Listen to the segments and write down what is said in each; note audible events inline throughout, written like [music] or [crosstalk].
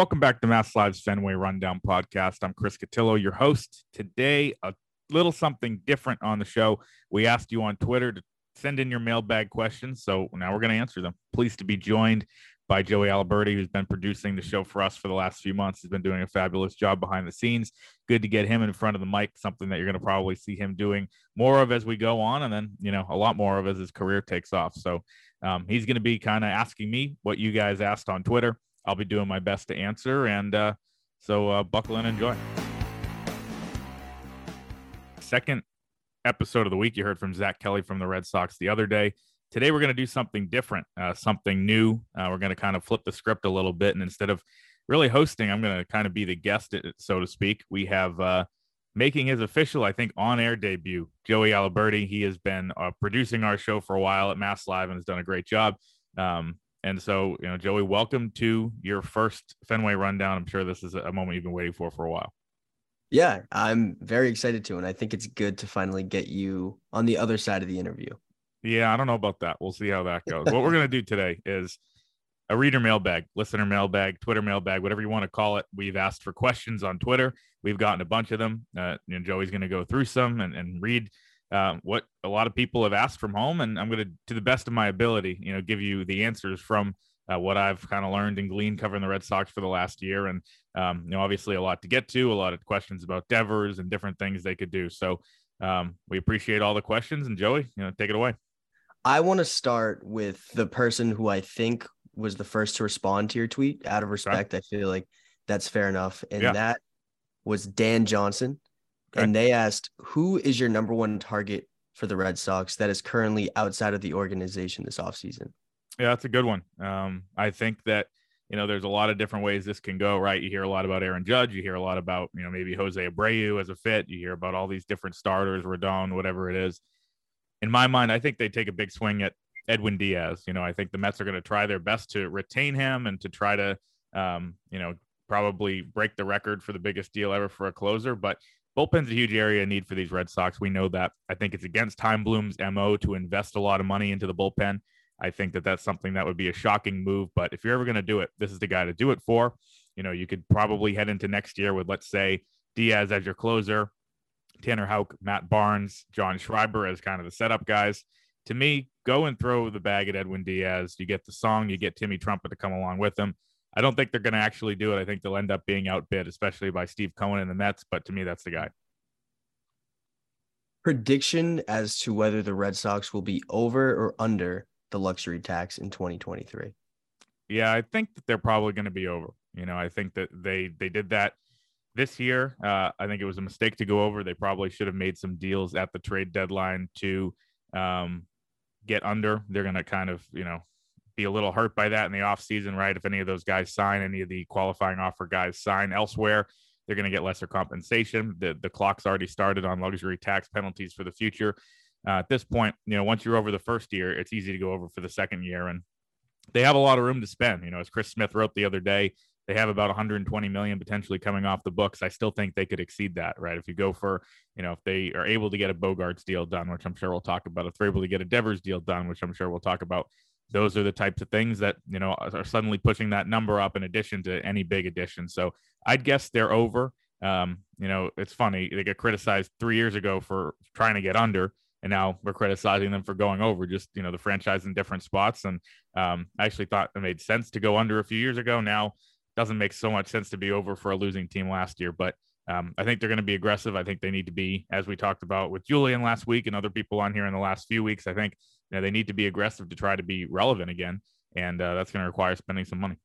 Welcome back to MassLive's Fenway Rundown podcast. I'm Chris Cotillo, your host. Today, a little something different on the show. We asked you on Twitter to send in your mailbag questions, so now we're going to answer them. Pleased to be joined by Joey Aliberti, who's been producing the show for us for the last few months. He's been doing a fabulous job behind the scenes. Good to get him in front of the mic, something that you're going to probably see him doing more of as we go on, and then, you know, a lot more of as his career takes off. So um, he's going to be kind of asking me what you guys asked on Twitter. I'll be doing my best to answer. And uh, so uh, buckle and enjoy. Second episode of the week, you heard from Zack Kelly from the Red Sox the other day. Today, we're going to do something different, uh, something new. Uh, we're going to kind of flip the script a little bit. And instead of really hosting, I'm going to kind of be the guest, so to speak. We have uh, making his official, I think, on air debut, Joey Aliberti. He has been uh, producing our show for a while at MassLive and has done a great job. Um, and so, you know, Joey, welcome to your first Fenway rundown. I'm sure this is a moment you've been waiting for for a while. Yeah, I'm very excited to, and I think it's good to finally get you on the other side of the interview. Yeah, I don't know about that. We'll see how that goes. what we're [laughs] going to do today is a reader mailbag, listener mailbag, Twitter mailbag, whatever you want to call it. We've asked for questions on Twitter. We've gotten a bunch of them. Uh, you know, Joey's going to go through some and, and read uh, what a lot of people have asked from home, and I'm going to, to the best of my ability, you know, give you the answers from uh, what I've kind of learned and gleaned covering the Red Sox for the last year. And um, you know, obviously a lot to get to, a lot of questions about Devers and different things they could do. So um, we appreciate all the questions. And Joey, you know, take it away. I want to start with the person who I think was the first to respond to your tweet. Out of respect, okay. I feel like that's fair enough, and yeah. that was Dan Johnson. Okay. And they asked, "Who is your number one target for the Red Sox that is currently outside of the organization this offseason?" Yeah, that's a good one. Um, I think that you know there's a lot of different ways this can go. Right? You hear a lot about Aaron Judge. You hear a lot about you know maybe Jose Abreu as a fit. You hear about all these different starters, Rodon, whatever it is in my mind, I think they take a big swing at Edwin Diaz. You know, I think the Mets are going to try their best to retain him and to try to, um, you know, probably break the record for the biggest deal ever for a closer. But bullpen's a huge area of need for these Red Sox. We know that. I think it's against Chaim Bloom's mo to invest a lot of money into the bullpen. I think that that's something that would be a shocking move. But if you're ever going to do it, this is the guy to do it for. You know, you could probably head into next year with, let's say, Diaz as your closer, Tanner Houck, Matt Barnes, John Schreiber as kind of the setup guys. To me, go and throw the bag at Edwin Diaz. You get the song, you get Timmy Trumpet to come along with him. I don't think they're going to actually do it. I think they'll end up being outbid, especially by Steve Cohen and the Mets. But to me, that's the guy. Prediction as to whether the Red Sox will be over or under the luxury tax in 2023. Yeah, I think that they're probably going to be over. You know, I think that they they did that this year, uh, I think it was a mistake to go over. They probably should have made some deals at the trade deadline to um, get under. They're going to kind of, you know, be a little hurt by that in the offseason, right? If any of those guys sign, any of the qualifying offer guys sign elsewhere, they're going to get lesser compensation. The, the clock's already started on luxury tax penalties for the future. Uh, at this point, you know, once you're over the first year, it's easy to go over for the second year. And they have a lot of room to spend. You know, as Chris Smith wrote the other day, they have about 120 million potentially coming off the books. I still think they could exceed that, right? If you go for, you know, if they are able to get a Bogaerts deal done, which I'm sure we'll talk about, if they're able to get a Devers deal done, which I'm sure we'll talk about, those are the types of things that, you know, are suddenly pushing that number up in addition to any big addition. So I'd guess they're over. Um, you know, it's funny. They get criticized three years ago for trying to get under and now we're criticizing them for going over just you know the franchise in different spots and um, i actually thought it made sense to go under a few years ago now doesn't make so much sense to be over for a losing team last year. But um, I think they're going to be aggressive. I think they need to be, as we talked about with Julian last week and other people on here in the last few weeks. I think you know, they need to be aggressive to try to be relevant again, and uh, that's going to require spending some money.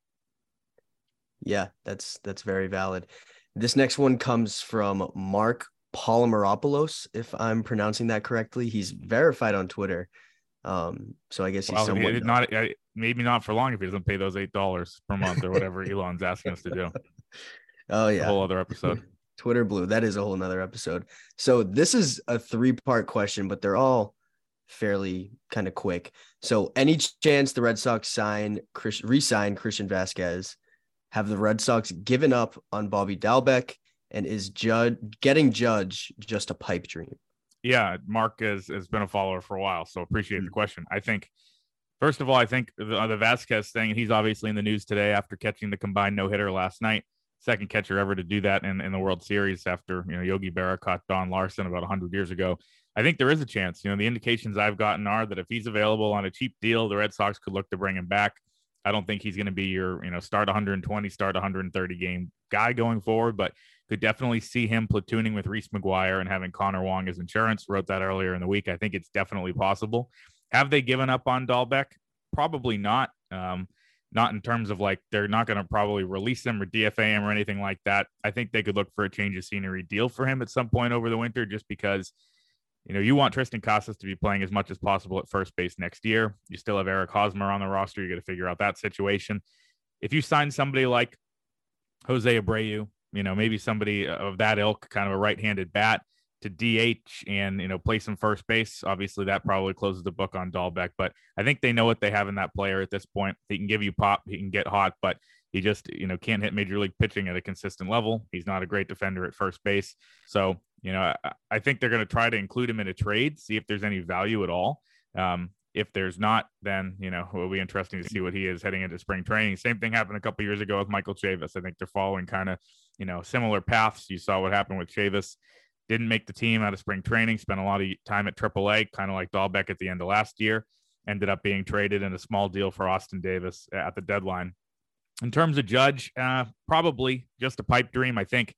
Yeah, that's that's very valid. This next one comes from Mark Polymeropoulos, if I'm pronouncing that correctly. He's verified on Twitter. Um, so I guess he's well, somewhat not maybe not for long if he doesn't pay those eight dollars per month or whatever [laughs] Elon's asking us to do. Oh yeah, a whole other episode. Twitter blue. That is a whole nother episode. So this is a three part question, but they're all fairly kind of quick. So any chance the Red Sox sign Chris resign Christian Vazquez? Have the Red Sox given up on Bobby Dalbec? And is Judge getting Judge just a pipe dream? Yeah, Mark has, has been a follower for a while, so appreciate mm-hmm. the mm. question. I think First of all, I think the, uh, the Vazquez thing, he's obviously in the news today after catching the combined no hitter last night. Second catcher ever to do that in, in the World Series after, you know, Yogi Berra caught Don Larsen about 100 years ago. I think there is a chance. You know, the indications I've gotten are that if he's available on a cheap deal, the Red Sox could look to bring him back. I don't think he's going to be your, you know, start 120, start 130 game guy going forward, but could definitely see him platooning with Reese McGuire and having Connor Wong as insurance. Wrote that earlier in the week. I think it's definitely possible. Have they given up on Dalbec? Probably not. Um, not in terms of like they're not going to probably release him or DFA him or anything like that. I think they could look for a change of scenery deal for him at some point over the winter, just because you know you want Triston Casas to be playing as much as possible at first base next year. You still have Eric Hosmer on the roster. You got to figure out that situation. If you sign somebody like Jose Abreu, you know maybe somebody of that ilk, kind of a right-handed bat to DH and you know play some first base. Obviously, that probably closes the book on Dalbec, but I think they know what they have in that player at this point. He can give you pop, he can get hot, but he just you know can't hit major league pitching at a consistent level. He's not a great defender at first base, so you know I, I think they're going to try to include him in a trade, see if there's any value at all. Um, if there's not, then you know it will be interesting to see what he is heading into spring training. Same thing happened a couple years ago with Michael Chavis. I think they're following kind of you know similar paths. You saw what happened with Chavis didn't make the team out of spring training, spent a lot of time at AAA, kind of like Dalbec at the end of last year. Ended up being traded in a small deal for Austin Davis at the deadline. In terms of Judge, uh, probably just a pipe dream. I think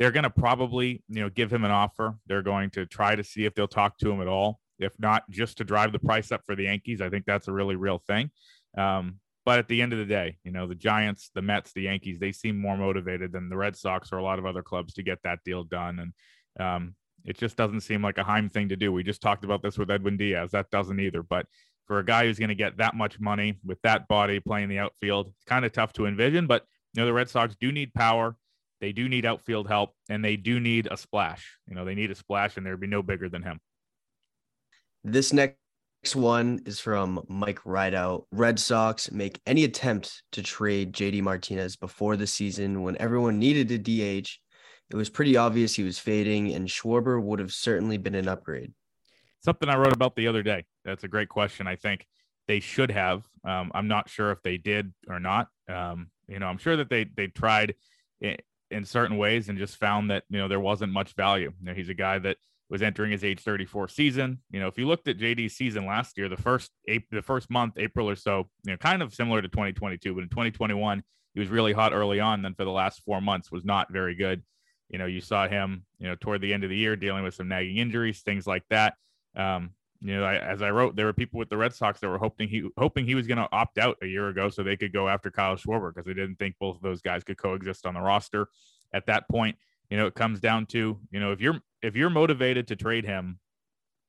they're going to probably, you know, give him an offer. They're going to try to see if they'll talk to him at all. If not, just to drive the price up for the Yankees. I think that's a really real thing. Um, but at the end of the day, you know, the Giants, the Mets, the Yankees, they seem more motivated than the Red Sox or a lot of other clubs to get that deal done. And um, it just doesn't seem like a Chaim thing to do. We just talked about this with Edwin Diaz. That doesn't either. But for a guy who's going to get that much money with that body playing the outfield, it's kind of tough to envision. But you know, the Red Sox do need power. They do need outfield help, and they do need a splash. You know, they need a splash, and there'd be no bigger than him. This next one is from Mike Rideout. Red Sox make any attempt to trade JD Martinez before the season when everyone needed a DH it was pretty obvious he was fading, and Schwarber would have certainly been an upgrade. Something I wrote about the other day. That's a great question. I think they should have. Um, I'm not sure if they did or not. Um, you know, I'm sure that they they tried in, in, certain ways and just found that you know there wasn't much value. You know, he's a guy that was entering his age 34 season. You know, if you looked at JD's season last year, the first the first month, April or so, you know, kind of similar to 2022, but in 2021 he was really hot early on. Then for the last four months was not very good. You know, you saw him, you know, toward the end of the year dealing with some nagging injuries, things like that. Um, you know, I, as I wrote, there were people with the Red Sox that were hoping he hoping he was going to opt out a year ago so they could go after Kyle Schwarber because they didn't think both of those guys could coexist on the roster. At that point, you know, it comes down to you know if you're if you're motivated to trade him,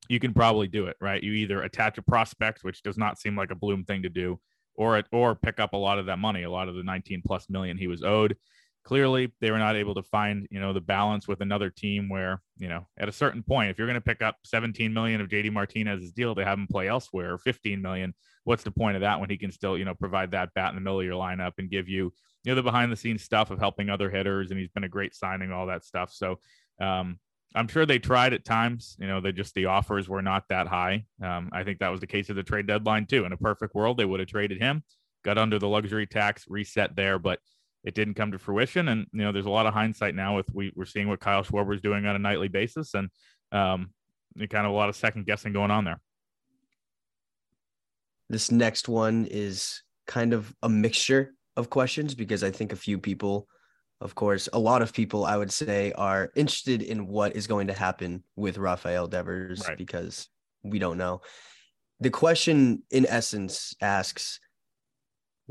you can probably do it, right? You either attach a prospect, which does not seem like a Bloom thing to do, or or pick up a lot of that money, a lot of the 19 plus million he was owed clearly they were not able to find you know the balance with another team where you know at a certain point if you're going to pick up 17 million of JD Martinez's deal to have him play elsewhere or 15 million what's the point of that when he can still you know provide that bat in the middle of your lineup and give you you know the behind the scenes stuff of helping other hitters and he's been a great signing all that stuff so um I'm sure they tried at times. You know, they just the offers were not that high. Um, I think that was the case of the trade deadline too. In a perfect world, they would have traded him, got under the luxury tax, reset there. But it didn't come to fruition. And you know, there's a lot of hindsight now with we we're seeing what Kyle Schwarber is doing on a nightly basis, and um, kind of a lot of second guessing going on there. This next one is kind of a mixture of questions because I think a few people, of course, a lot of people, I would say, are interested in what is going to happen with Rafael Devers right. because we don't know. The question, in essence, asks,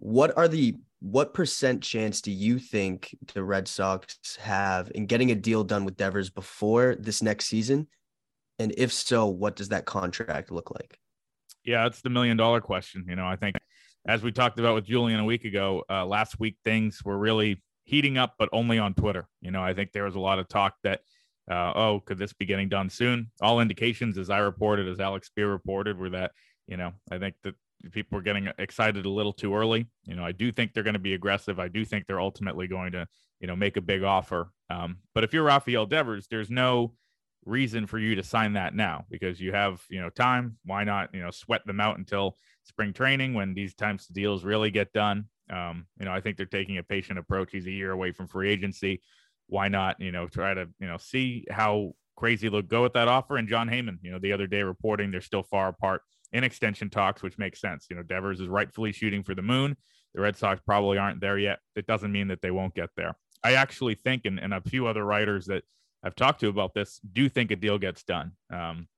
what are the what percent chance do you think the Red Sox have in getting a deal done with Devers before this next season? And if so, what does that contract look like? Yeah, it's the million dollar question. You know, I think as we talked about with Julian a week ago, uh, last week things were really heating up, but only on Twitter. You know, I think there was a lot of talk that, uh, oh, could this be getting done soon? All indications, as I reported, as Alex Speier reported, were that, you know, I think that people are getting excited a little too early. You know, I do think they're going to be aggressive. I do think they're ultimately going to, you know, make a big offer. Um, but if you're Rafael Devers, there's no reason for you to sign that now because you have you know time. Why not you know sweat them out until spring training when these types of deals really get done? Um, you know, I think they're taking a patient approach. He's a year away from free agency. Why not you know try to you know see how crazy they'll go with that offer? And Jon Heyman, you know, the other day reporting they're still far apart in extension talks, which makes sense. You know, Devers is rightfully shooting for the moon. The Red Sox probably aren't there yet. It doesn't mean that they won't get there. I actually think, and, and a few other writers that I've talked to about this do think a deal gets done. Um,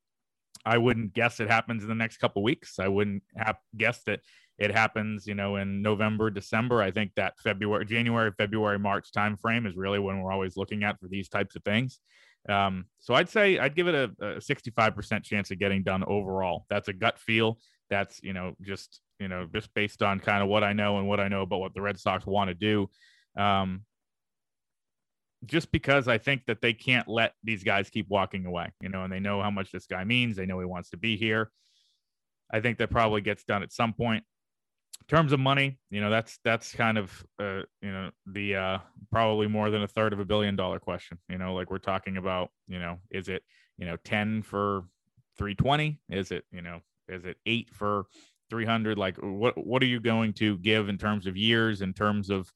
I wouldn't guess it happens in the next couple weeks. I wouldn't have guessed that it happens, you know, in November, December. I think that February, January, February, March timeframe is really when we're always looking at for these types of things. Um, so I'd say I'd give it a, a 65% chance of getting done overall. That's a gut feel. That's, you know, just, you know, just based on kind of what I know and what I know about what the Red Sox want to do. Um, just because I think that they can't let these guys keep walking away, you know, and they know how much this guy means. They know he wants to be here. I think that probably gets done at some point. In terms of money, you know, that's that's kind of uh, you know the uh, probably more than a third of a billion dollar question. You know, like we're talking about, you know, is it you know ten for three twenty? Is it you know is it eight for three hundred? Like what what are you going to give in terms of years? In terms of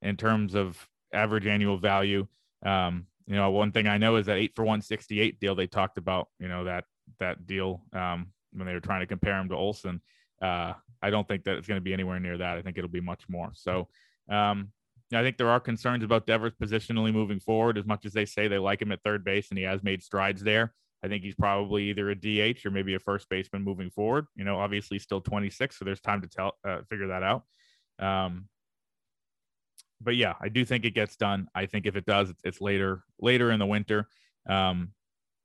in terms of average annual value. Um, you know, one thing I know is that eight for 168 deal they talked about, you know, that that deal um, when they were trying to compare him to Olson. Uh, I don't think that it's going to be anywhere near that. I think it'll be much more. So um, I think there are concerns about Devers positionally moving forward. As much as they say they like him at third base and he has made strides there, I think he's probably either a DH or maybe a first baseman moving forward. You know, obviously still 26, so there's time to tell uh, figure that out. Um, but yeah, I do think it gets done. I think if it does, it's, later later in the winter. Um,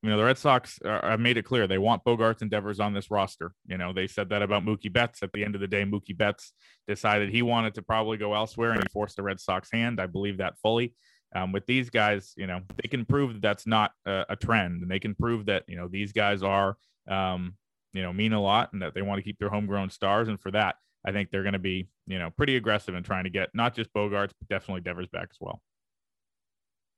you know, the Red Sox have made it clear they want Bogaerts and Devers on this roster. You know, they said that about Mookie Betts. At the end of the day, Mookie Betts decided he wanted to probably go elsewhere, and he forced the Red Sox hand. I believe that fully. Um, with these guys, you know, they can prove that that's not a, a, trend, and they can prove that you know these guys are, um, you know, mean a lot, and that they want to keep their homegrown stars. And for that, I think they're going to be, you know, pretty aggressive in trying to get not just Bogaerts, but definitely Devers back as well.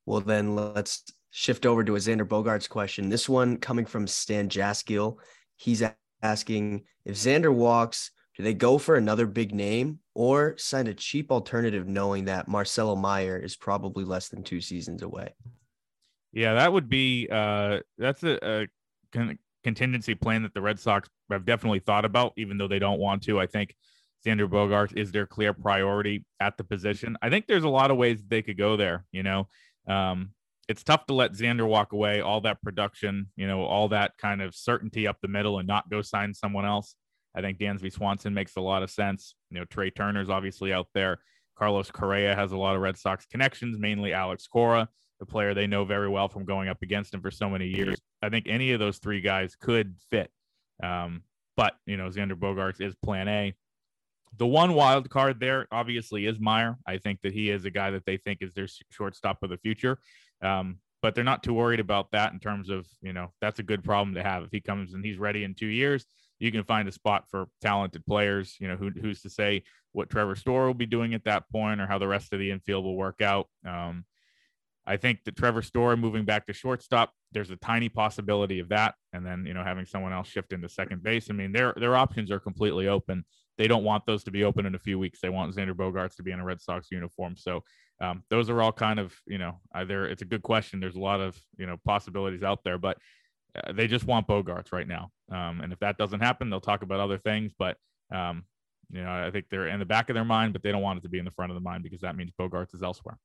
Well, then let's shift over to a Xander Bogaerts' question. This one coming from Stan Jaskiel. He's asking if Xander walks, do they go for another big name or sign a cheap alternative knowing that Marcelo Mayer is probably less than two seasons away? Yeah, that would be uh that's a, a con- contingency plan that the Red Sox have definitely thought about, even though they don't want to. I think Xander Bogaerts is their clear priority at the position. I think there's a lot of ways they could go there. You know, um, it's tough to let Xander walk away, all that production, you know, all that kind of certainty up the middle and not go sign someone else. I think Dansby Swanson makes a lot of sense. You know, Trey Turner's obviously out there. Carlos Correa has a lot of Red Sox connections, mainly Alex Cora, the player they know very well from going up against him for so many years. I think any of those three guys could fit. Um, but, you know, Xander Bogaerts is plan A. The one wild card there obviously is Mayer. I think that he is a guy that they think is their shortstop of the future. Um, but they're not too worried about that in terms of, you know, that's a good problem to have. If he comes and he's ready in two years, you can find a spot for talented players. You know, who, who's to say what Trevor Story will be doing at that point or how the rest of the infield will work out. Um, I think that Trevor Story moving back to shortstop, there's a tiny possibility of that. And then, you know, having someone else shift into second base. I mean, their their options are completely open. They don't want those to be open in a few weeks. They want Xander Bogaerts to be in a Red Sox uniform. So um, those are all kind of, you know, either it's a good question. There's a lot of, you know, possibilities out there, but uh, they just want Bogaerts right now. Um, and if that doesn't happen, they'll talk about other things. But um, you know, I think they're in the back of their mind, but they don't want it to be in the front of the mind because that means Bogaerts is elsewhere.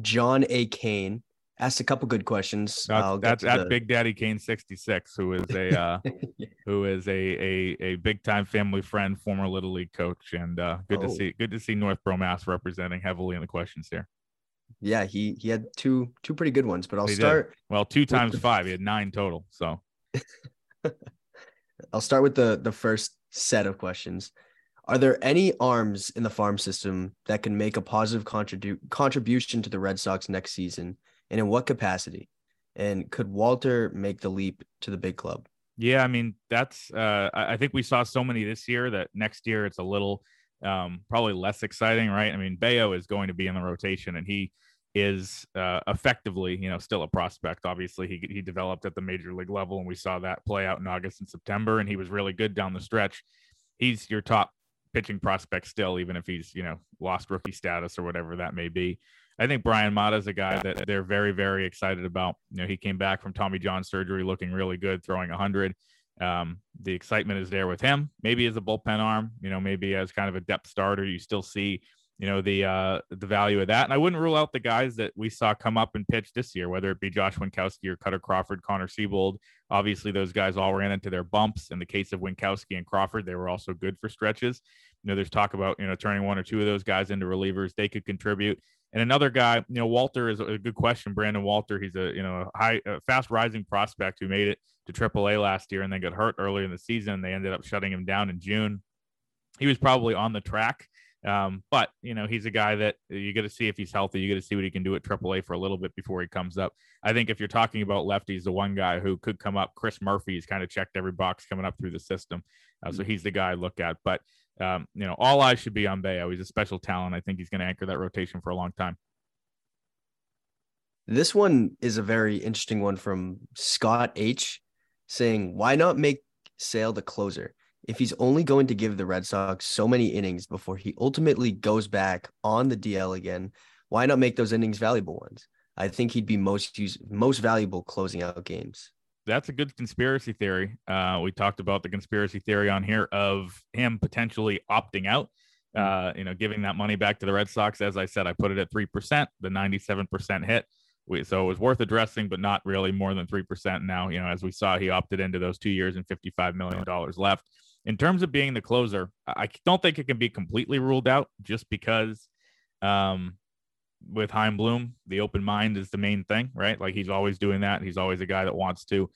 John A. Kane asked a couple good questions. That's, that's at the... Big Daddy Kane 66, who is a uh, [laughs] who is a, a a big time family friend, former Little League coach, and uh, good oh. to see good to see Northborough Mass representing heavily in the questions here. Yeah, he he had two two pretty good ones, but I'll he start. Did. Well, two times five, he had nine total. So [laughs] I'll start with the the first set of questions. Are there any arms in the farm system that can make a positive contribu- contribution to the Red Sox next season, and in what capacity? And could Walter make the leap to the big club? Yeah, I mean that's. Uh, I think we saw so many this year that next year it's a little um, probably less exciting, right? I mean, Bello is going to be in the rotation, and he is uh, effectively, you know, still a prospect. Obviously, he he developed at the major league level, and we saw that play out in August and September, and he was really good down the stretch. He's your top pitching prospect still, even if he's you know lost rookie status or whatever that may be. I think Bryan Mata is a guy that they're very very excited about. You know, he came back from Tommy John surgery looking really good, throwing 100. Um, the excitement is there with him. Maybe as a bullpen arm, you know, maybe as kind of a depth starter, you still see you know the uh the value of that. And i wouldn't rule out the guys that we saw come up and pitch this year whether it be josh Winkowski or Kutter crawford connor seabold obviously those guys all ran into their bumps. In the case of Winkowski and crawford they were also good for stretches. You know there's talk about you know turning one or two of those guys into relievers. They could contribute and another guy you know walter is a good question brandon walter he's a you know a high a fast rising prospect who made it to aaa last year and then got hurt earlier in the season they ended up shutting him down in june he was probably on the track um, but you know, he's a guy that you got to see if he's healthy. You got to see what he can do at AAA for a little bit before he comes up. I think if you're talking about lefties, the one guy who could come up, Chris Murphy's kind of checked every box coming up through the system, uh, so he's the guy I look at. But um, you know, all eyes should be on Bello. He's a special talent. I think he's going to anchor that rotation for a long time. This one is a very interesting one from Scott H, saying, "Why not make Sale the closer?" if he's only going to give the Red Sox so many innings before he ultimately goes back on the DL again, why not make those innings valuable ones? I think he'd be most use, most valuable closing out games. That's a good conspiracy theory. Uh, we talked about the conspiracy theory on here of him potentially opting out. Hmm. Uh, you know, giving that money back to the Red Sox. As I said, I put it at three percent, the ninety-seven percent hit. We, so it was worth addressing, but not really more than three percent. Now, you know, as we saw, he opted into those two years and fifty-five million dollars left in terms of being the closer, I don't think it can be completely ruled out just because um, with Chaim Bloom, the open mind is the main thing, right? Like he's always doing that. He's always a guy that wants to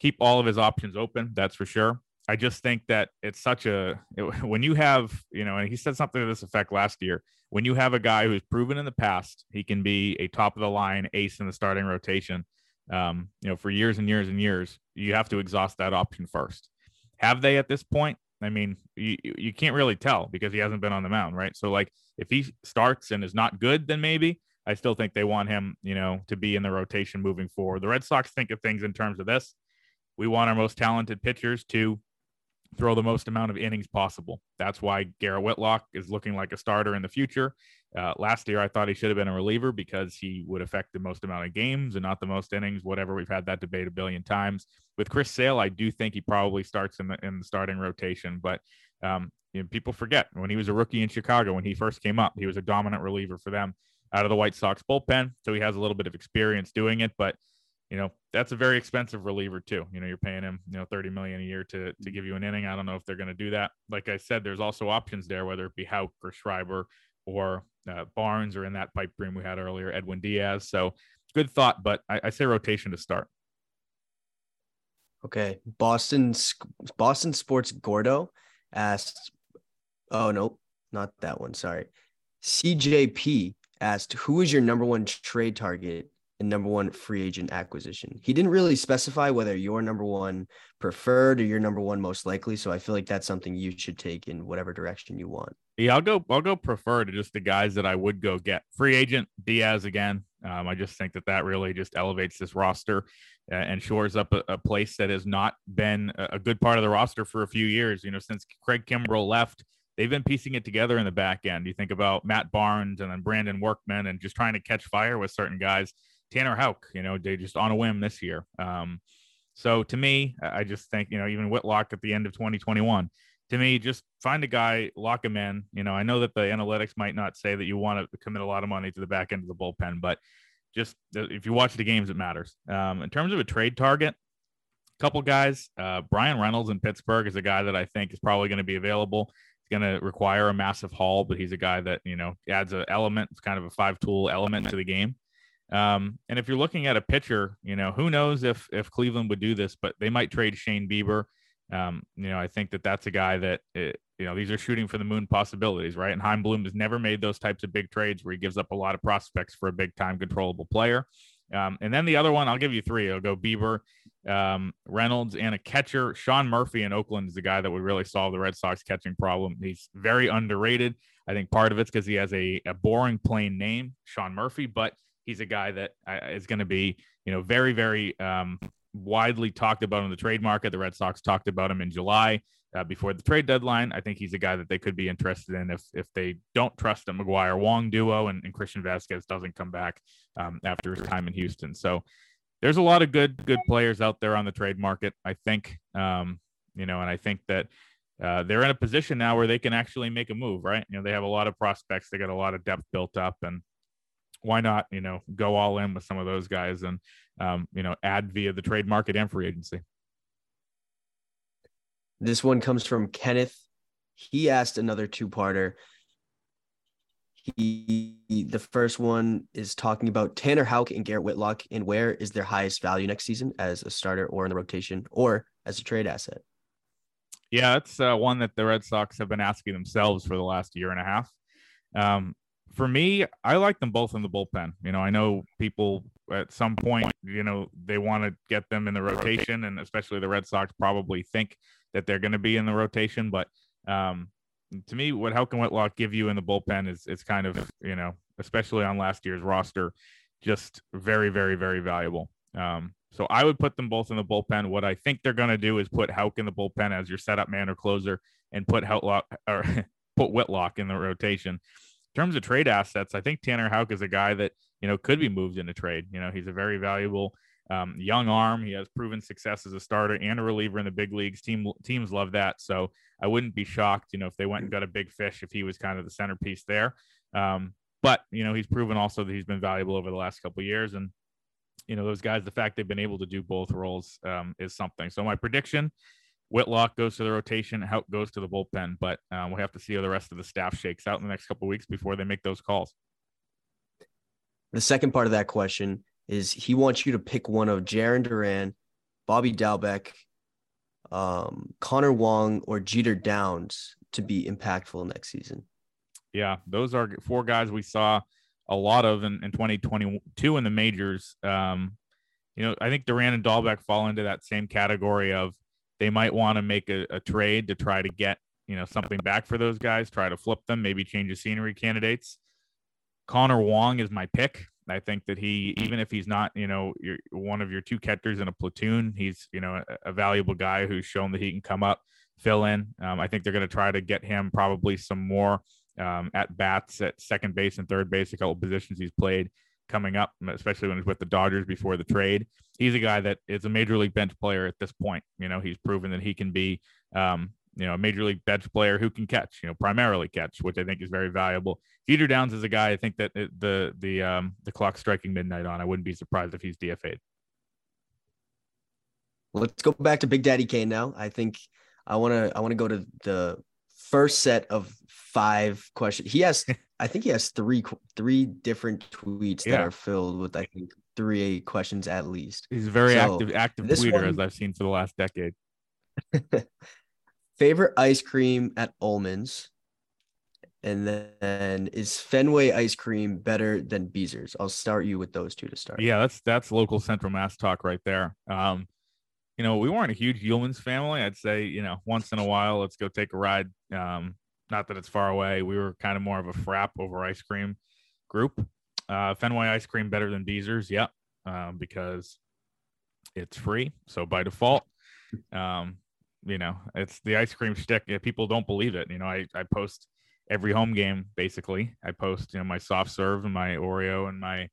keep all of his options open. That's for sure. I just think that it's such a it, [laughs] when you have, you know, and he said something to this effect last year. When you have a guy who's proven in the past he can be a top of the line ace in the starting rotation, um, you know, for years and years and years, you have to exhaust that option first. Have they at this point? I mean, you, you can't really tell because he hasn't been on the mound, right? So, like, if he starts and is not good, then maybe I still think they want him, you know, to be in the rotation moving forward. The Red Sox think of things in terms of this. We want our most talented pitchers to throw the most amount of innings possible. That's why Garrett Whitlock is looking like a starter in the future. Uh, last year, I thought he should have been a reliever because he would affect the most amount of games and not the most innings. Whatever, we've had that debate a billion times. With Chris Sale, I do think he probably starts in the in the starting rotation, but um, you know, people forget when he was a rookie in Chicago when he first came up, he was a dominant reliever for them out of the White Sox bullpen, so he has a little bit of experience doing it, but you know that's a very expensive reliever too you know you're paying him you know 30 million a year to to give you an inning i don't know if they're going to do that like i said there's also options there whether it be Houck or schreiber or uh, barnes or in that pipe dream we had earlier edwin diaz so good thought but I, I say rotation to start okay boston boston sports gordo asked oh no not that one sorry cjp asked who is your number one trade target and number one free agent acquisition. He didn't really specify whether your number one preferred or your number one most likely. So I feel like that's something you should take in whatever direction you want. Yeah, I'll go. I'll go prefer to just the guys that I would go get. Free agent Diaz again. Um, I just think that that really just elevates this roster uh, and shores up a, a, place that has not been a, good part of the roster for a few years. You know, since Craig Kimbrel left, they've been piecing it together in the back end. You think about Matt Barnes and then Brandon Workman and just trying to catch fire with certain guys. Tanner Houck, you know, they just on a whim this year. Um, so to me, I just think, you know, even Whitlock at the end of 2021, to me, just find a guy, lock him in. You know, I know that the analytics might not say that you want to commit a lot of money to the back end of the bullpen, but just uh, if you watch the games, it matters. Um, in terms of a trade target, a couple guys, uh, Bryan Reynolds in Pittsburgh is a guy that I think is probably going to be available. It's going to require a massive haul, but he's a guy that, you know, adds an element, it's kind of a five tool element to the game. Um, and if you're looking at a pitcher, you know, who knows if if Cleveland would do this, but they might trade Shane Bieber. Um, you know, I think that that's a guy that it, eh, you know these are shooting for the moon possibilities, right? And Chaim Bloom has never made those types of big trades where he gives up a lot of prospects for a big time controllable player. Um, and then the other one, I'll give you three. I'll go Bieber, um, Reynolds, and a catcher. Sean Murphy in Oakland is the guy that would really solve the Red Sox catching problem. He's very underrated. I think part of it's because he has a, a boring, plain name, Sean Murphy, but he's a guy that uh, going to be, you know, very, very um, widely talked about in the trade market. The Red Sox talked about him in July uh, before the trade deadline. I think he's a guy that they could be interested in if if they don't trust the McGuire Wong duo and, and Christian Vazquez doesn't come back um, after his time in Houston. So there's a lot of good good players out there on the trade market. I think, um, you know, and I think that. Uh, they're in a position now where they can actually make a move, right? You know, they have a lot of prospects. They got a lot of depth built up, and why not, you know, go all in with some of those guys and, um, you know, add via the trade market and free agency. This one comes from Kenneth. He asked another two-parter. He the first one is talking about Tanner Houck and Garrett Whitlock and where is their highest value next season as a starter or in the rotation or as a trade asset. Yeah, it's uh, one that the Red Sox have been asking themselves for the last year and a half. Um, for me, I like them both in the bullpen. You know, I know people at some point, you know, they want to get them in the rotation, and especially the Red Sox probably think that they're going to be in the rotation. But um, to me, what and Whitlock give you in the bullpen is is kind of you know, especially on last year's roster, just very, very, very valuable. Um, so I would put them both in the bullpen. What I think they're going to do is put Houck in the bullpen as your setup man or closer, and put Whitlock or [laughs] put Whitlock in the rotation in terms of trade assets, I think Tanner Houck is a guy that you know could be moved in a trade. You know, he's a very valuable um, young arm. He has proven success as a starter and a reliever in the big leagues. Team teams love that, so I wouldn't be shocked. You know, if they went and got a big fish, if he was kind of the centerpiece there. Um, but you know, he's proven also that he's been valuable over the last couple years, and you know, those guys, the fact they've been able to do both roles um, is something. So my prediction Whitlock goes to the rotation, Houck goes to the bullpen, but uh, we'll have to see how the rest of the staff shakes out in the next couple weeks before they make those calls. The second part of that question is he wants you to pick one of Jarren Duran, Bobby Dalbec, um, Connor Wong, or Jeter Downs to be impactful next season. Yeah, those are four guys we saw a lot of in, in 2022 in the majors. Um, you know, I think Duran and Dalbec fall into that same category of they might want to make a, a trade to try to get you know something back for those guys, try to flip them, maybe change the scenery candidates. Connor Wong is my pick. I think that he, even if he's not, you know, one of your two catchers in a platoon, he's, you know, a, a valuable guy who's shown that he can come up, fill in. Um, I think they're going to try to get him probably some more um, at bats at second base and third base, a couple positions he's played coming up, especially when he's with the Dodgers before the trade. He's a guy that is a major league bench player at this point. You know, he's proven that he can be, um, you know, a major league bench player who can catch, you know, primarily catch, which I think is very valuable. Jeter Downs is a guy I think that the the um, the clock striking midnight on. I wouldn't be surprised if he's DFA'd. Let's go back to Big Daddy Kane now. I think I want to I want to go to the first set of five questions. He has [laughs] I think he has three three different tweets yeah. that are filled with I think three questions at least. He's a very so, active active tweeter one, as I've seen for the last decade. [laughs] favorite ice cream at Ullman's, and then is Fenway ice cream better than Beezer's? I'll start you with those two to start. Yeah, that's that's local Central Mass talk right there. Um, you know, we weren't a huge Ullman's family. I'd say, you know, once in a while, let's go take a ride. Um, not that it's far away. We were kind of more of a frap over ice cream group. Uh, Fenway ice cream better than Beezer's, yep, um, because it's free. So by default, um, you know, it's the ice cream stick. People don't believe it. You know, I, I post every home game basically. I post, you know, my soft serve and my Oreo and my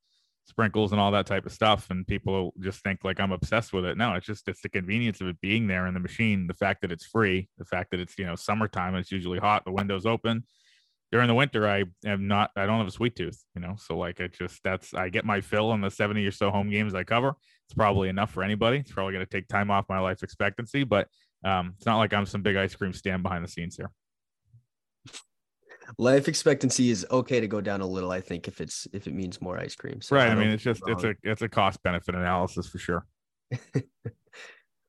sprinkles and all that type of stuff and people just think like i'm obsessed with it. No it's just it's the convenience of it being there in the machine the fact that it's free the fact that it's you know summertime it's usually hot the windows open. During the winter i am not i don't have a sweet tooth you know so like it just that's i get my fill on the 70 or so home games i cover. It's probably enough for anybody. It's probably going to take time off my life expectancy but um, it's not like i'm some big ice cream stand behind the scenes here life expectancy is okay to go down a little. I think if it's if it means more ice cream. So right. I, I mean, it's just it's a it's a cost benefit analysis for sure. [laughs]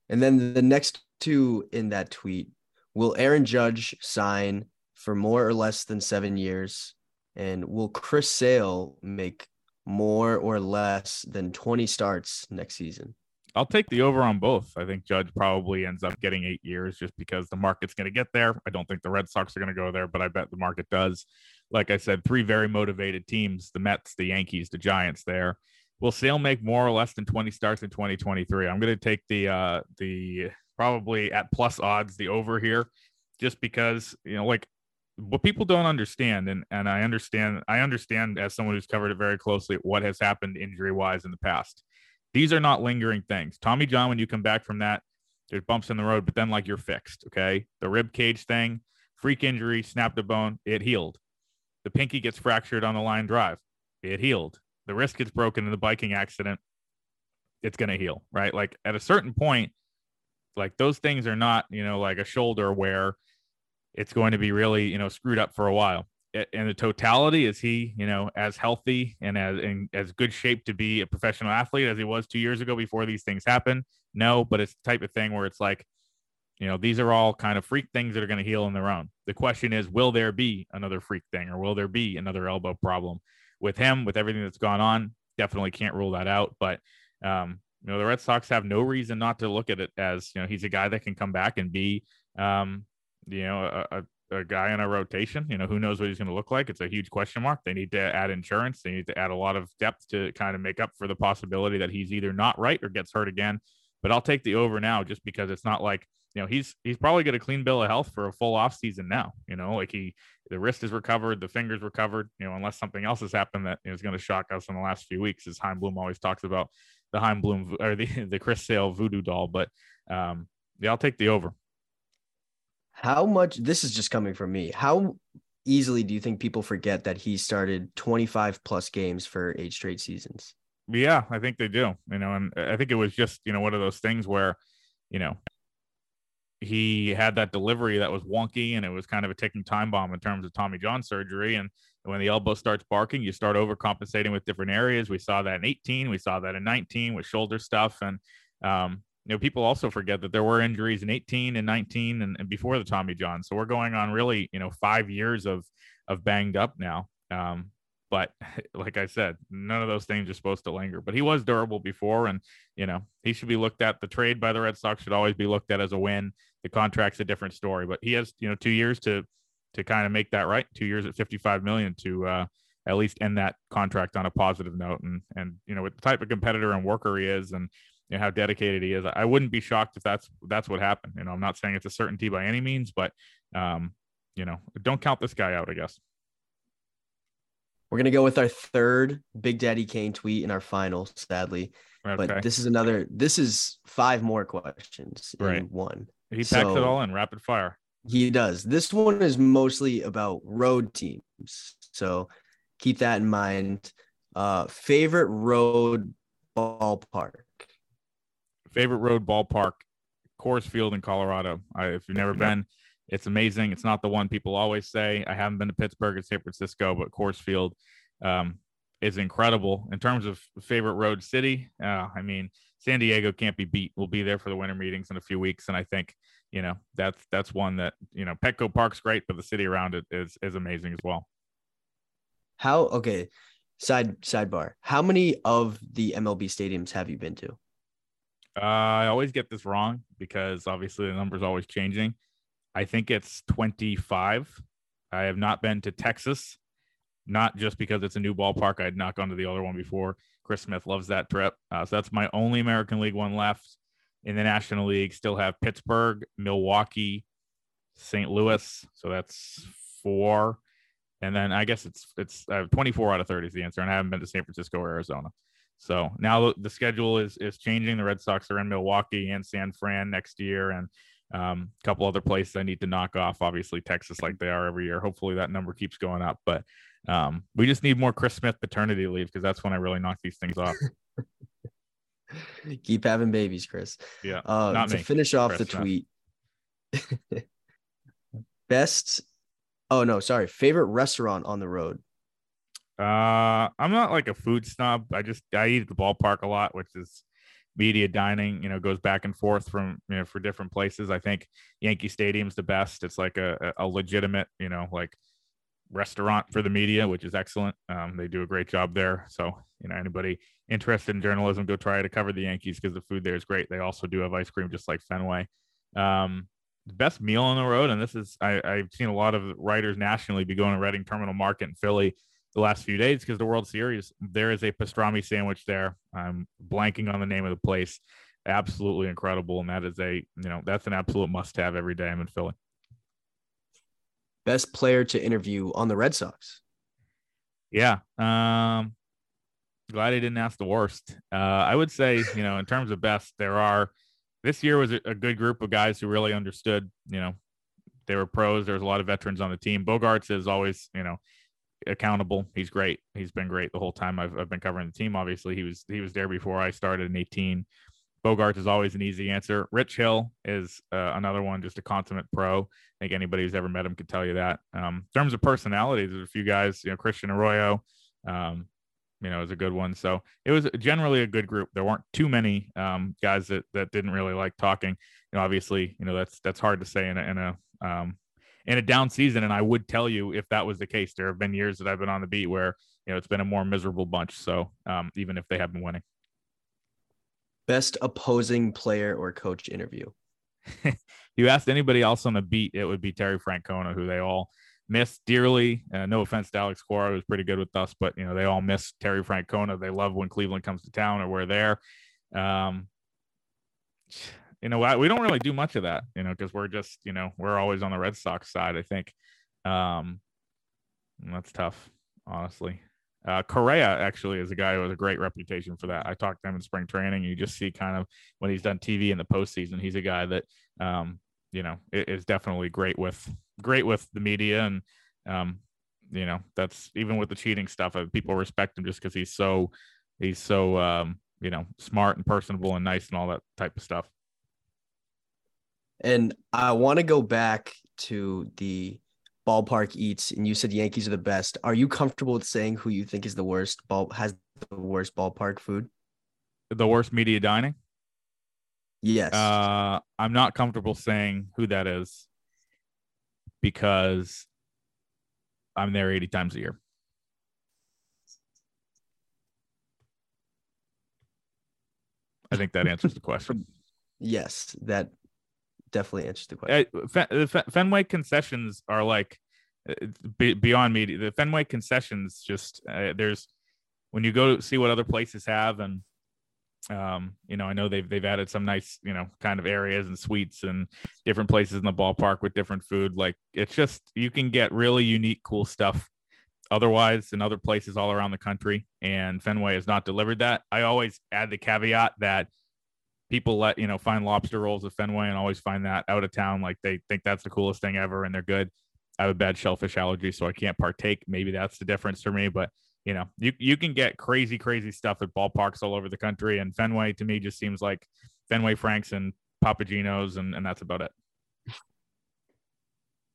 and then the next two in that tweet: Will Aaron Judge sign for more or less than seven years? And will Chris Sale make more or less than 20 starts next season? I'll take the over on both. I think Judge probably ends up getting eight years just because the market's going to get there. I don't think the Red Sox are going to go there, but I bet the market does. like I said, three very motivated teams: the Mets, the Yankees, the Giants. There, will Sale make more or less than 20 starts in 2023? I'm going to take the uh, the probably at plus odds the over here, just because you know, like what people don't understand, and and I understand, I understand as someone who's covered it very closely what has happened injury wise in the past. These are not lingering things. Tommy John, when you come back from that, there's bumps in the road, but then like you're fixed. Okay, the rib cage thing, freak injury, snapped a bone, it healed. The pinky gets fractured on the line drive, it healed. The wrist gets broken in the biking accident, it's gonna heal, right? Like at a certain point, like those things are not, you know, like a shoulder where it's going to be really, you know, screwed up for a while. In the totality, is he, you know, as healthy and as in as good shape to be a professional athlete as he was two years ago before these things happen? No, but it's the type of thing where it's like, you know, these are all kind of freak things that are going to heal on their own. The question is, will there be another freak thing or will there be another elbow problem with him, with everything that's gone on? Definitely can't rule that out. But um, you know, the Red Sox have no reason not to look at it as, you know, he's a guy that can come back and be, um, you know, a, a, a guy in a rotation. You know, who knows what he's going to look like? It's a huge question mark. They need to add insurance. They need to add a lot of depth to kind of make up for the possibility that he's either not right or gets hurt again. But I'll take the over now just because it's not like, you know, he's he's probably got a clean bill of health for a full off season now. You know, like he the wrist is recovered, the fingers recovered, you know, unless something else has happened that is going to shock us in the last few weeks, as Chaim Bloom always talks about the Chaim Bloom or the [laughs] the Chris Sale voodoo doll. But um, yeah, I'll take the over. How much? This is just coming from me. How easily do you think people forget that he started 25 plus games for eight straight seasons? Yeah, I think they do. You know, and I think it was just you know one of those things where, you know, he had that delivery that was wonky and it was kind of a ticking time bomb in terms of Tommy John surgery. And when the elbow starts barking, you start overcompensating with different areas. We saw that in 18, we saw that in 19 with shoulder stuff. And, um, you know, people also forget that there were injuries in 18 and 19 and, and before the Tommy John. So we're going on really, you know, five years of, of banged up now. Um, but [laughs] like I said, none of those things are supposed to linger. But he was durable before, and you know he should be looked at. The trade by the Red Sox should always be looked at as a win. The contract's a different story, but he has you know two years to to kind of make that right. Two years at 55 million to uh, at least end that contract on a positive note. And and you know with the type of competitor and worker he is, and you know, how dedicated he is, I wouldn't be shocked if that's that's what happened. You know, I'm not saying it's a certainty by any means, but um, you know, don't count this guy out. I guess. We're gonna go with our third Big Daddy Kane tweet in our final, sadly. Okay. But this is another. This is five more questions right. in one. He packs so, it all in rapid fire. He does. This one is mostly about road teams, so keep that in mind. Uh, favorite road ballpark. Favorite road ballpark, Coors Field in Colorado. I, if you've never been, it's amazing. It's not the one people always say. I haven't been to Pittsburgh and San Francisco, but Coors Field um, is incredible in terms of favorite road city. Uh, I mean, San Diego can't be beat. We'll be there for the winter meetings in a few weeks, and I think you know that's that's one that you know Petco Park's great, but the city around it is is amazing as well. How okay? Side sidebar. How many of the MLB stadiums have you been to? Uh, I always get this wrong because obviously the number's always changing. I think it's 25. I have not been to Texas, not just because it's a new ballpark. I had not gone to the other one before. Chris Smith loves that trip. Uh, so that's my only American League one left. In the National League, still have Pittsburgh, Milwaukee, St. Louis. So that's four. And then I guess it's it's uh, 24 out of 30 is the answer. And I haven't been to San Francisco or Arizona. So now the schedule is is changing. The Red Sox are in Milwaukee and San Fran next year, and um, a couple other places I need to knock off. Obviously, Texas, like they are every year. Hopefully, that number keeps going up. But um, we just need more Chris Smith paternity leave because that's when I really knock these things off. [laughs] Keep having babies, Chris. Yeah. Uh, to me. finish off Chris the tweet, [laughs] best. Oh no, sorry. Favorite restaurant on the road. Uh, I'm not like a food snob. I just I eat at the ballpark a lot, which is media dining, you know, goes back and forth from, you know, for different places. I think Yankee Stadium's the best. It's like a, a legitimate, you know, like restaurant for the media, which is excellent. Um, they do a great job there. So, you know, anybody interested in journalism, go try to cover the Yankees because the food there is great. They also do have ice cream, just like Fenway. Um, best meal on the road, and this is I, I've seen a lot of writers nationally be going to Reading Terminal Market in Philly the last few days because the World Series. There is a pastrami sandwich there. I'm blanking on the name of the place. Absolutely incredible, and that is a you know that's an absolute must-have every day I'm in Philly. Best player to interview on the Red Sox. Yeah, um, glad I didn't ask the worst. Uh, I would say you know in terms of best, there are this year was a good group of guys who really understood. You know, they were pros. There was a lot of veterans on the team. Bogarts is always, you know, accountable. He's great. He's been great the whole time I've, I've been covering the team. Obviously, he was he was there before I started in 18. Bogaerts is always an easy answer. Rich Hill is uh, another one, just a consummate pro. I think anybody who's ever met him could tell you that. Um, in terms of personalities, there's a few guys, you know, Christian Arroyo, um, you know, is a good one. So it was generally a good group. There weren't too many um, guys that that didn't really like talking. You know, obviously, you know that's that's hard to say in a, in a um, in a down season. And I would tell you if that was the case. There have been years that I've been on the beat where you know it's been a more miserable bunch. So um, even if they have been winning, best opposing player or coach interview. [laughs] you asked anybody else on the beat, it would be Terry Francona, who they all miss dearly. Uh, no offense to Alex Cora, who's pretty good with us, but you know they all miss Terry Francona. They love when Cleveland comes to town or we're there. Um, you know, we don't really do much of that, you know, because we're just, you know, we're always on the Red Sox side. I think um, that's tough, honestly. Uh, Correa actually is a guy who has a great reputation for that. I talked to him in spring training. You just see kind of when he's done TV in the postseason, he's a guy that um, you know is definitely great with great with the media and um, you know that's even with the cheating stuff. Uh, people respect him just because he's so he's so um, you know smart and personable and nice and all that type of stuff. And I want to go back to the ballpark eats, and you said Yankees are the best. Are you comfortable with saying who you think is the worst ball has the worst ballpark food? The worst media dining? Yes. Uh, I'm not comfortable saying who that is because I'm there 80 times a year. I think that answers the question. [laughs] yes, that definitely answers the question. Uh, Fenway concessions are like uh, beyond me. The Fenway concessions just uh, there's when you go see what other places have and um, you know, I know they've they've added some nice, you know, kind of areas and suites and different places in the ballpark with different food. Like it's just you can get really unique, cool stuff otherwise in other places all around the country. And Fenway has not delivered that. I always add the caveat that people let you know find lobster rolls at Fenway and always find that out of town. Like they think that's the coolest thing ever and they're good. I have a bad shellfish allergy, so I can't partake. Maybe that's the difference for me, but you know, you you can get crazy, crazy stuff at ballparks all over the country. And Fenway to me just seems like Fenway Franks and Papa Gino's, and, and that's about it.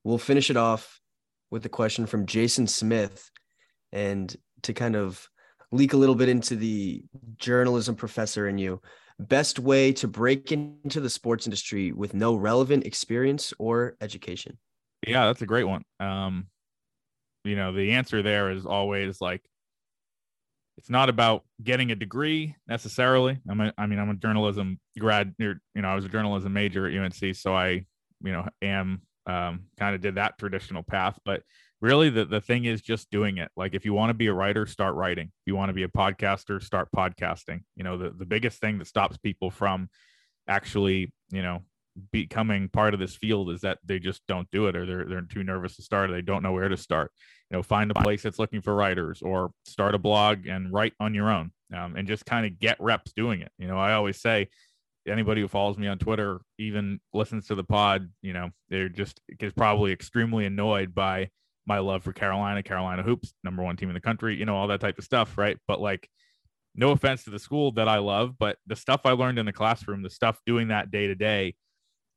We'll finish it off with a question from Jason Smith. And to kind of leak a little bit into the journalism professor in you, best way to break into the sports industry with no relevant experience or education? Yeah, that's a great one. Um, you know, the answer there is always like it's not about getting a degree necessarily. I'm a, I mean, I'm a journalism grad. You know, I was a journalism major at UNC, so I, you know, am um, kind of did that traditional path. But really, the the thing is just doing it. Like, if you want to be a writer, start writing. If you want to be a podcaster, start podcasting. You know, the the biggest thing that stops people from actually, you know, becoming part of this field is that they just don't do it or they're, they're too nervous to start or they don't know where to start you know find a place that's looking for writers or start a blog and write on your own um, and just kind of get reps doing it you know i always say anybody who follows me on twitter even listens to the pod you know they're just is probably extremely annoyed by my love for carolina carolina hoops number one team in the country you know all that type of stuff right but like no offense to the school that i love but the stuff i learned in the classroom the stuff doing that day to day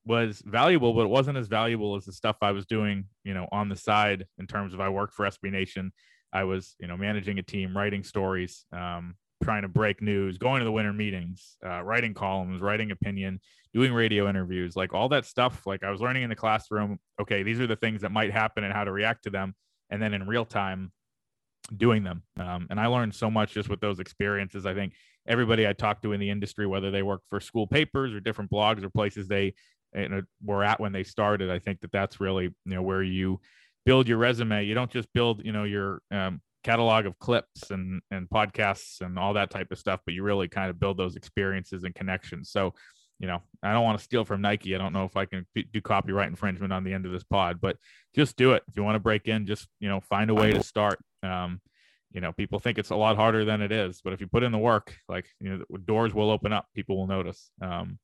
was valuable, but it wasn't as valuable as the stuff I was doing, you know, on the side in terms of I worked for SB Nation. I was, you know, managing a team, writing stories, um, trying to break news, going to the winter meetings, uh, writing columns, writing opinion, doing radio interviews, like all that stuff. Like I was learning in the classroom, okay, these are the things that might happen and how to react to them. And then in real time, doing them. Um, and I learned so much just with those experiences. I think everybody I talked to in the industry, whether they work for school papers or different blogs or places they were at when they started. I think that that's really you know where you build your resume. You don't just build you know your um, catalog of clips and and podcasts and all that type of stuff, but you really kind of build those experiences and connections. So you know, I don't want to steal from Nike. I don't know if I can do copyright infringement on the end of this pod, but just do it. If you want to break in, just, you know, find a way to start. Um, you know, people think it's a lot harder than it is, but if you put in the work, like, you know, doors will open up, people will notice. Um,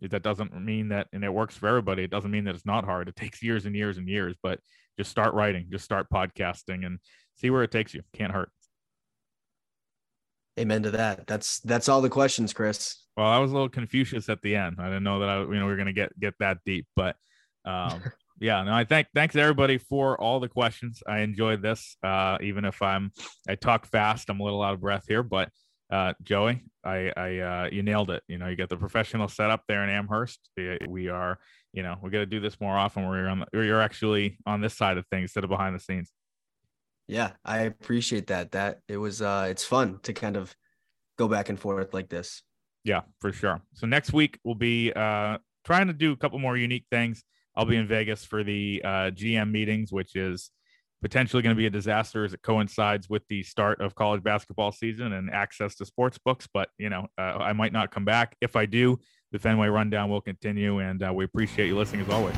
that doesn't mean that, and it works for everybody. It doesn't mean that it's not hard. It takes years and years and years, but just start writing, just start podcasting and see where it takes you. Can't hurt. Amen to that. That's that's all the questions, Chris. Well, I was a little Confucius at the end. I didn't know that I, you know, we are gonna get get that deep, but um, [laughs] yeah, no, I thank thanks everybody for all the questions. I enjoyed this, uh, even if I'm I talk fast, I'm a little out of breath here, but uh, Joey, I, I uh, you nailed it. You know, you got the professional setup there in Amherst. We are, you know, we got to do this more often. Where you're on, the, you're actually on this side of things instead of behind the scenes. Yeah, I appreciate that. That it was uh it's fun to kind of go back and forth like this. Yeah, for sure. So next week we'll be uh trying to do a couple more unique things. I'll be in Vegas for the uh, GM meetings, which is potentially going to be a disaster as it coincides with the start of college basketball season and access to sports books. But you know, uh, I might not come back. If I do, the Fenway Rundown will continue, and uh, we appreciate you listening as always.